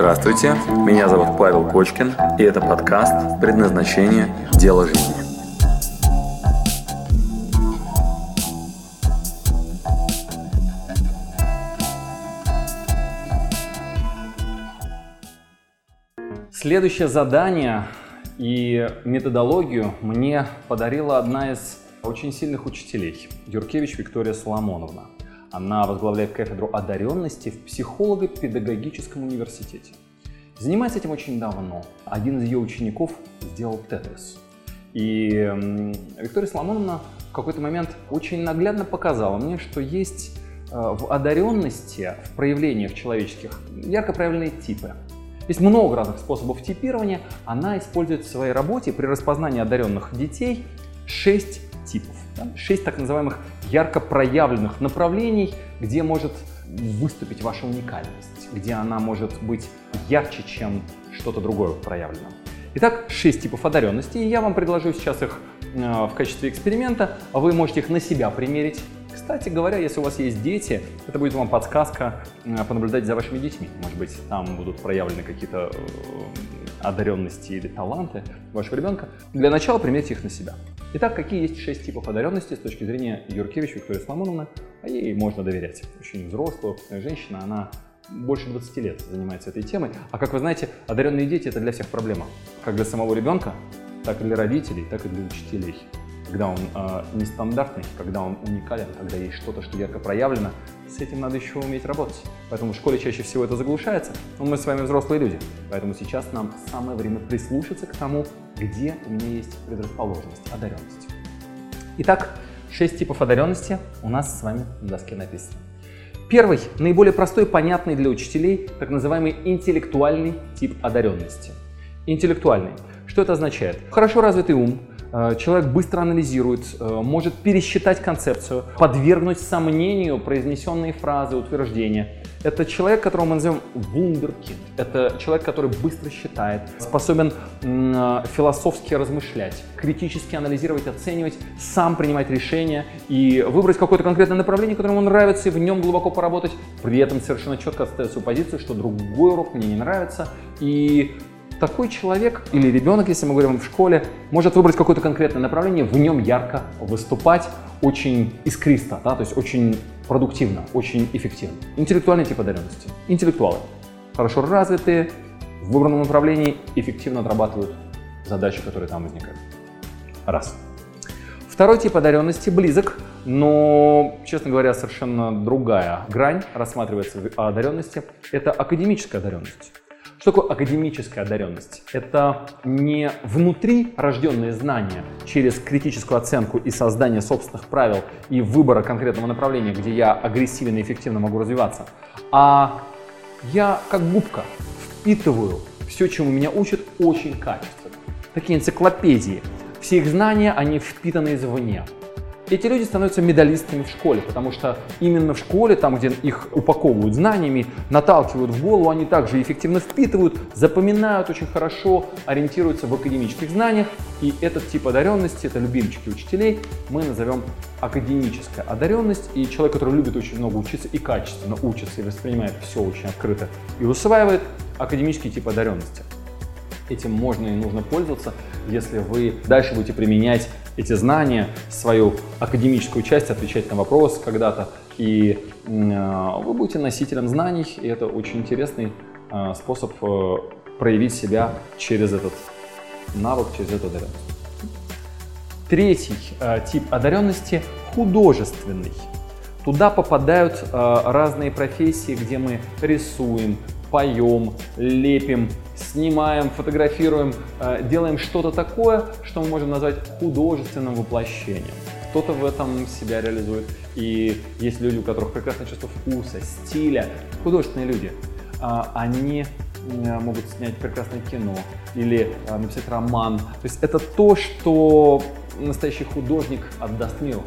Здравствуйте, меня зовут Павел Кочкин, и это подкаст «Предназначение. Дело жизни». Следующее задание и методологию мне подарила одна из очень сильных учителей, Юркевич Виктория Соломоновна. Она возглавляет кафедру одаренности в психолого-педагогическом университете. Занимается этим очень давно. Один из ее учеников сделал тетрис. И Виктория Соломоновна в какой-то момент очень наглядно показала мне, что есть э, в одаренности, в проявлениях человеческих ярко проявленные типы. Есть много разных способов типирования. Она использует в своей работе при распознании одаренных детей шесть типов. Шесть так называемых ярко проявленных направлений, где может выступить ваша уникальность, где она может быть ярче, чем что-то другое проявлено. Итак, шесть типов одаренности, и я вам предложу сейчас их э, в качестве эксперимента. Вы можете их на себя примерить. Кстати говоря, если у вас есть дети, это будет вам подсказка э, понаблюдать за вашими детьми. Может быть, там будут проявлены какие-то э, одаренности или таланты вашего ребенка, для начала примерьте их на себя. Итак, какие есть шесть типов одаренности с точки зрения Юркевич Виктории Соломоновны, а ей можно доверять. Очень взрослая женщина, она больше 20 лет занимается этой темой. А как вы знаете, одаренные дети – это для всех проблема. Как для самого ребенка, так и для родителей, так и для учителей когда он э, нестандартный, когда он уникален, когда есть что-то, что ярко проявлено, с этим надо еще уметь работать. Поэтому в школе чаще всего это заглушается, но мы с вами взрослые люди. Поэтому сейчас нам самое время прислушаться к тому, где у меня есть предрасположенность, одаренность. Итак, шесть типов одаренности у нас с вами на доске написано. Первый, наиболее простой понятный для учителей, так называемый интеллектуальный тип одаренности. Интеллектуальный. Что это означает? Хорошо развитый ум, человек быстро анализирует, э, может пересчитать концепцию, подвергнуть сомнению произнесенные фразы, утверждения. Это человек, которого мы назовем вундеркинд. Это человек, который быстро считает, способен э, философски размышлять, критически анализировать, оценивать, сам принимать решения и выбрать какое-то конкретное направление, которому ему нравится, и в нем глубоко поработать, при этом совершенно четко отстоять свою позицию, что другой урок мне не нравится, и такой человек или ребенок, если мы говорим в школе, может выбрать какое-то конкретное направление, в нем ярко выступать, очень искристо, да, то есть очень продуктивно, очень эффективно. Интеллектуальный тип одаренности. Интеллектуалы. Хорошо развитые, в выбранном направлении эффективно отрабатывают задачи, которые там возникают. Раз. Второй тип одаренности близок, но, честно говоря, совершенно другая грань рассматривается в одаренности. Это академическая одаренность. Что такое академическая одаренность? Это не внутри рожденные знания через критическую оценку и создание собственных правил и выбора конкретного направления, где я агрессивно и эффективно могу развиваться, а я как губка впитываю все, чему меня учат, очень качественно. Такие энциклопедии. Все их знания, они впитаны извне эти люди становятся медалистами в школе, потому что именно в школе, там, где их упаковывают знаниями, наталкивают в голову, они также эффективно впитывают, запоминают очень хорошо, ориентируются в академических знаниях. И этот тип одаренности, это любимчики учителей, мы назовем академическая одаренность. И человек, который любит очень много учиться и качественно учится, и воспринимает все очень открыто и усваивает, академический тип одаренности. Этим можно и нужно пользоваться, если вы дальше будете применять эти знания, свою академическую часть, отвечать на вопрос когда-то, и э, вы будете носителем знаний, и это очень интересный э, способ э, проявить себя через этот навык, через эту одаренность. Третий тип одаренности – художественный. Туда попадают разные профессии, где мы рисуем, поем, лепим, снимаем, фотографируем, э, делаем что-то такое, что мы можем назвать художественным воплощением. Кто-то в этом себя реализует. И есть люди, у которых прекрасное чувство вкуса, стиля, художественные люди. А, они э, могут снять прекрасное кино или э, написать роман. То есть это то, что настоящий художник отдаст миру.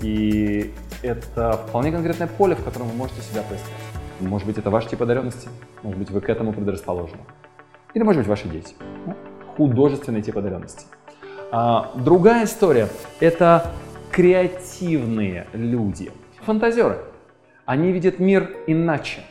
И это вполне конкретное поле, в котором вы можете себя поискать. Может быть, это ваш тип одаренности, может быть, вы к этому предрасположены. Или, может быть, ваши дети. Ну, художественный тип одаренности. А, другая история – это креативные люди, фантазеры. Они видят мир иначе.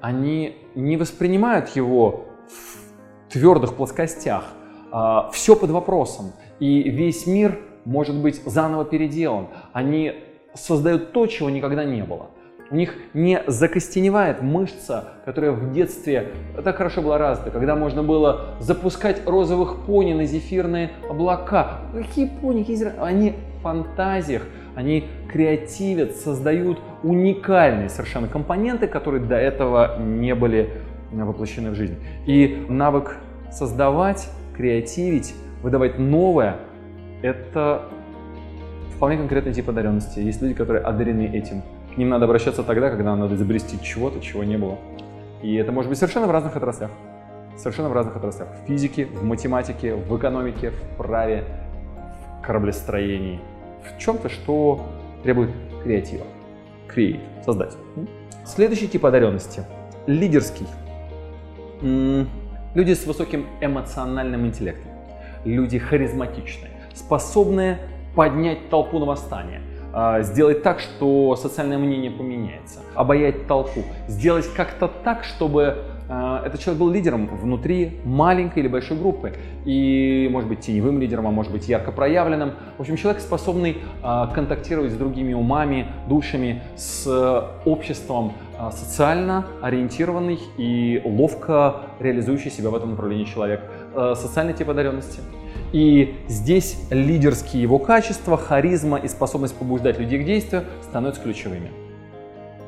они не воспринимают его в твердых плоскостях. А, Все под вопросом. И весь мир может быть заново переделан. Они создают то, чего никогда не было. У них не закостеневает мышца, которая в детстве так хорошо была развита, когда можно было запускать розовых пони на зефирные облака. Какие пони? Какие... Они в фантазиях, они креативят, создают уникальные совершенно компоненты, которые до этого не были воплощены в жизнь. И навык создавать, креативить, выдавать новое – это вполне конкретный тип одаренности. Есть люди, которые одарены этим. Ним надо обращаться тогда, когда надо изобрести чего-то, чего не было. И это может быть совершенно в разных отраслях. Совершенно в разных отраслях. В физике, в математике, в экономике, в праве, в кораблестроении. В чем-то, что требует креатива. Create. Создать. Следующий тип одаренности. Лидерский. Люди с высоким эмоциональным интеллектом. Люди харизматичные. Способные поднять толпу на восстание, сделать так, что социальное мнение поменяется, обаять толпу, сделать как-то так, чтобы а, этот человек был лидером внутри маленькой или большой группы. И может быть теневым лидером, а может быть ярко проявленным. В общем, человек, способный а, контактировать с другими умами, душами, с обществом, социально ориентированный и ловко реализующий себя в этом направлении человек. Социальный тип одаренности – и здесь лидерские его качества, харизма и способность побуждать людей к действию становятся ключевыми.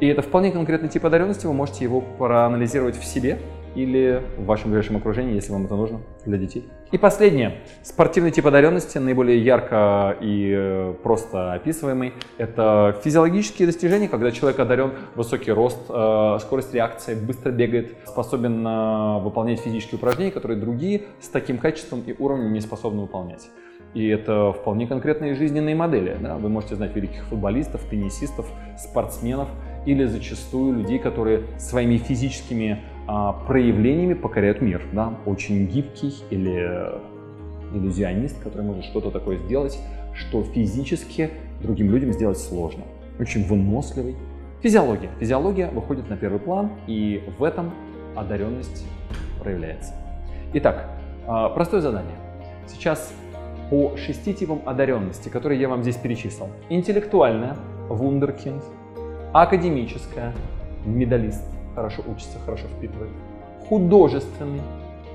И это вполне конкретный тип одаренности, вы можете его проанализировать в себе или в вашем ближайшем окружении, если вам это нужно, для детей. И последнее. Спортивный тип одаренности, наиболее ярко и э, просто описываемый, это физиологические достижения, когда человек одарен высокий рост, э, скорость реакции, быстро бегает, способен э, выполнять физические упражнения, которые другие с таким качеством и уровнем не способны выполнять. И это вполне конкретные жизненные модели. Да? Вы можете знать великих футболистов, теннисистов, спортсменов или зачастую людей, которые своими физическими проявлениями покоряют мир. Да? Очень гибкий или иллюзионист, который может что-то такое сделать, что физически другим людям сделать сложно. Очень выносливый. Физиология. Физиология выходит на первый план, и в этом одаренность проявляется. Итак, а, простое задание. Сейчас по шести типам одаренности, которые я вам здесь перечислил. Интеллектуальная, вундеркинд, академическая, медалист, хорошо учится, хорошо впитывает, художественный,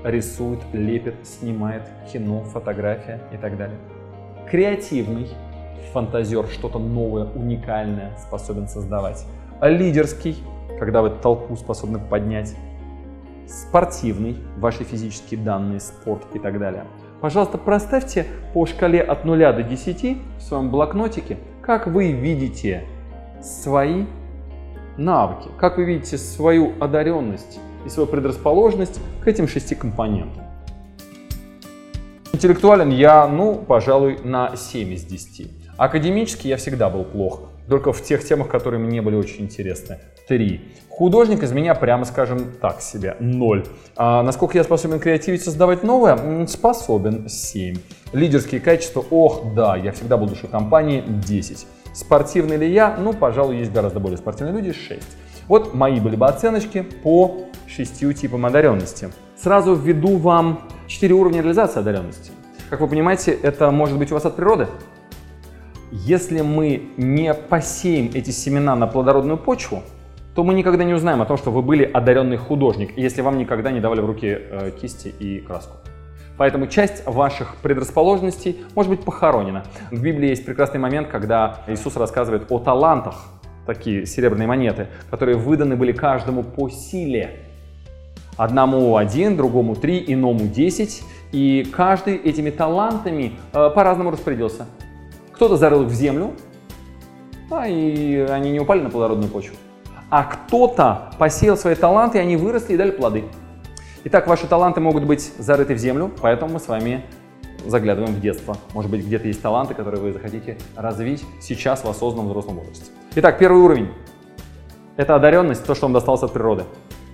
рисует, лепит, снимает кино, фотография и так далее. Креативный, фантазер, что-то новое, уникальное способен создавать. Лидерский, когда вы толпу способны поднять. Спортивный, ваши физические данные, спорт и так далее. Пожалуйста, проставьте по шкале от 0 до 10 в своем блокнотике, как вы видите свои навыки, как вы видите свою одаренность и свою предрасположенность к этим шести компонентам. Интеллектуален я, ну, пожалуй, на 7 из 10. Академически я всегда был плох, только в тех темах, которые мне были очень интересны. 3. Художник из меня, прямо скажем так себе, 0. А насколько я способен креативить, создавать новое? Способен, 7. Лидерские качества, ох, да, я всегда был душой компании, 10. Спортивный ли я? Ну, пожалуй, есть гораздо более спортивные люди, 6. Вот мои были бы оценочки по шестью типам одаренности. Сразу введу вам 4 уровня реализации одаренности. Как вы понимаете, это может быть у вас от природы. Если мы не посеем эти семена на плодородную почву, то мы никогда не узнаем о том, что вы были одаренный художник, если вам никогда не давали в руки э, кисти и краску. Поэтому часть ваших предрасположенностей может быть похоронена. В Библии есть прекрасный момент, когда Иисус рассказывает о талантах, такие серебряные монеты, которые выданы были каждому по силе. Одному один, другому три, иному десять. И каждый этими талантами э, по-разному распорядился. Кто-то зарыл их в землю, а и они не упали на плодородную почву. А кто-то посеял свои таланты, и они выросли и дали плоды. Итак, ваши таланты могут быть зарыты в землю, поэтому мы с вами заглядываем в детство. Может быть, где-то есть таланты, которые вы захотите развить сейчас в осознанном взрослом возрасте. Итак, первый уровень – это одаренность, то, что вам досталось от природы.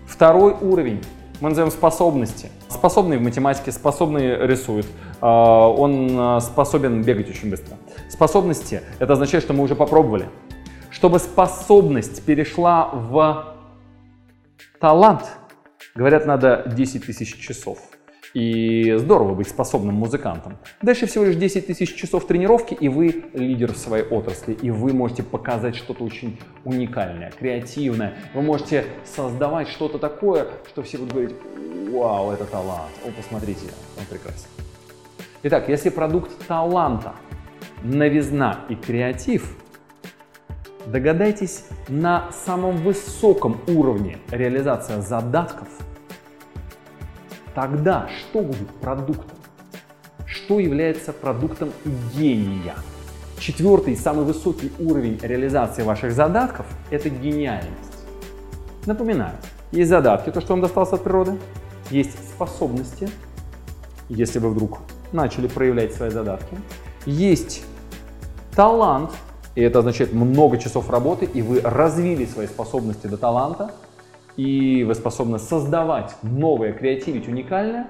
Второй уровень мы назовем способности. Способный в математике, способный рисует, а, он а, способен бегать очень быстро. Способности – это означает, что мы уже попробовали. Чтобы способность перешла в талант. Говорят, надо 10 тысяч часов. И здорово быть способным музыкантом. Дальше всего лишь 10 тысяч часов тренировки, и вы лидер в своей отрасли, и вы можете показать что-то очень уникальное, креативное. Вы можете создавать что-то такое, что все будут говорить, вау, это талант, о, посмотрите, он прекрасен. Итак, если продукт таланта, новизна и креатив, догадайтесь, на самом высоком уровне реализация задатков – Тогда что будет продуктом? Что является продуктом гения? Четвертый, самый высокий уровень реализации ваших задатков – это гениальность. Напоминаю, есть задатки, то, что вам досталось от природы, есть способности, если вы вдруг начали проявлять свои задатки, есть талант, и это означает много часов работы, и вы развили свои способности до таланта – и вы способны создавать новое, креативить уникальное,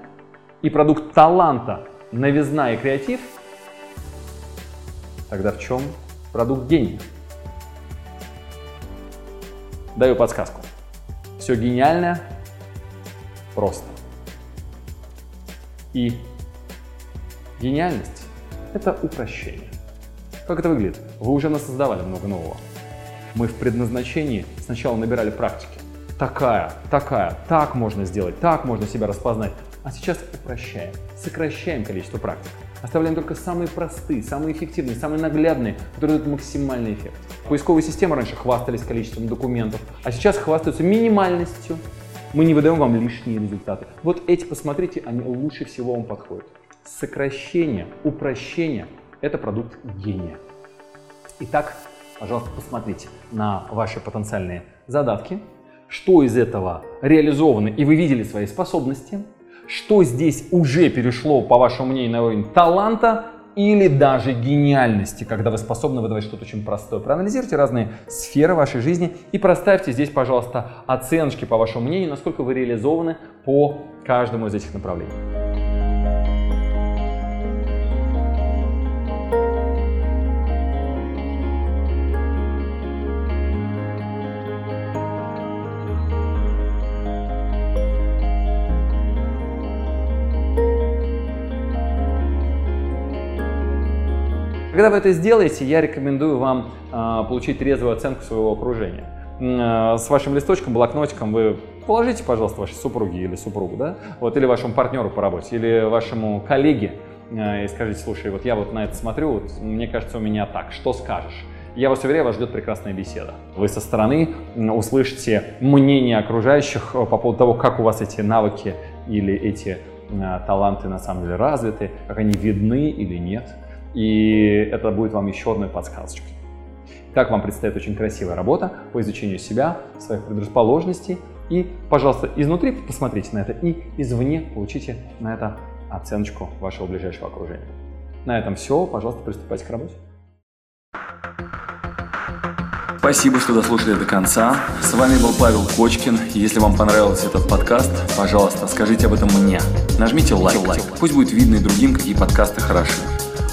и продукт таланта, новизна и креатив, тогда в чем продукт гения? Даю подсказку. Все гениальное просто. И гениальность – это упрощение. Как это выглядит? Вы уже насоздавали много нового. Мы в предназначении сначала набирали практики такая, такая, так можно сделать, так можно себя распознать. А сейчас упрощаем, сокращаем количество практик. Оставляем только самые простые, самые эффективные, самые наглядные, которые дают максимальный эффект. Поисковые системы раньше хвастались количеством документов, а сейчас хвастаются минимальностью. Мы не выдаем вам лишние результаты. Вот эти, посмотрите, они лучше всего вам подходят. Сокращение, упрощение – это продукт гения. Итак, пожалуйста, посмотрите на ваши потенциальные задатки, что из этого реализовано и вы видели свои способности, что здесь уже перешло, по вашему мнению, на уровень таланта или даже гениальности, когда вы способны выдавать что-то очень простое. Проанализируйте разные сферы вашей жизни и проставьте здесь, пожалуйста, оценочки, по вашему мнению, насколько вы реализованы по каждому из этих направлений. Когда вы это сделаете, я рекомендую вам э, получить трезвую оценку своего окружения. Э, с вашим листочком, блокнотиком вы положите, пожалуйста, вашей супруге или супругу, да, вот, или вашему партнеру по работе, или вашему коллеге, э, и скажите, слушай, вот я вот на это смотрю, вот, мне кажется, у меня так, что скажешь? Я вас уверяю, вас ждет прекрасная беседа. Вы со стороны услышите мнение окружающих по поводу того, как у вас эти навыки или эти таланты на самом деле развиты, как они видны или нет. И это будет вам еще одной подсказочкой. Так вам предстоит очень красивая работа по изучению себя, своих предрасположенностей. И, пожалуйста, изнутри посмотрите на это и извне получите на это оценочку вашего ближайшего окружения. На этом все. Пожалуйста, приступайте к работе. Спасибо, что дослушали до конца. С вами был Павел Кочкин. Если вам понравился этот подкаст, пожалуйста, скажите об этом мне. Нажмите лайк. Пусть будет видно и другим, какие подкасты хороши.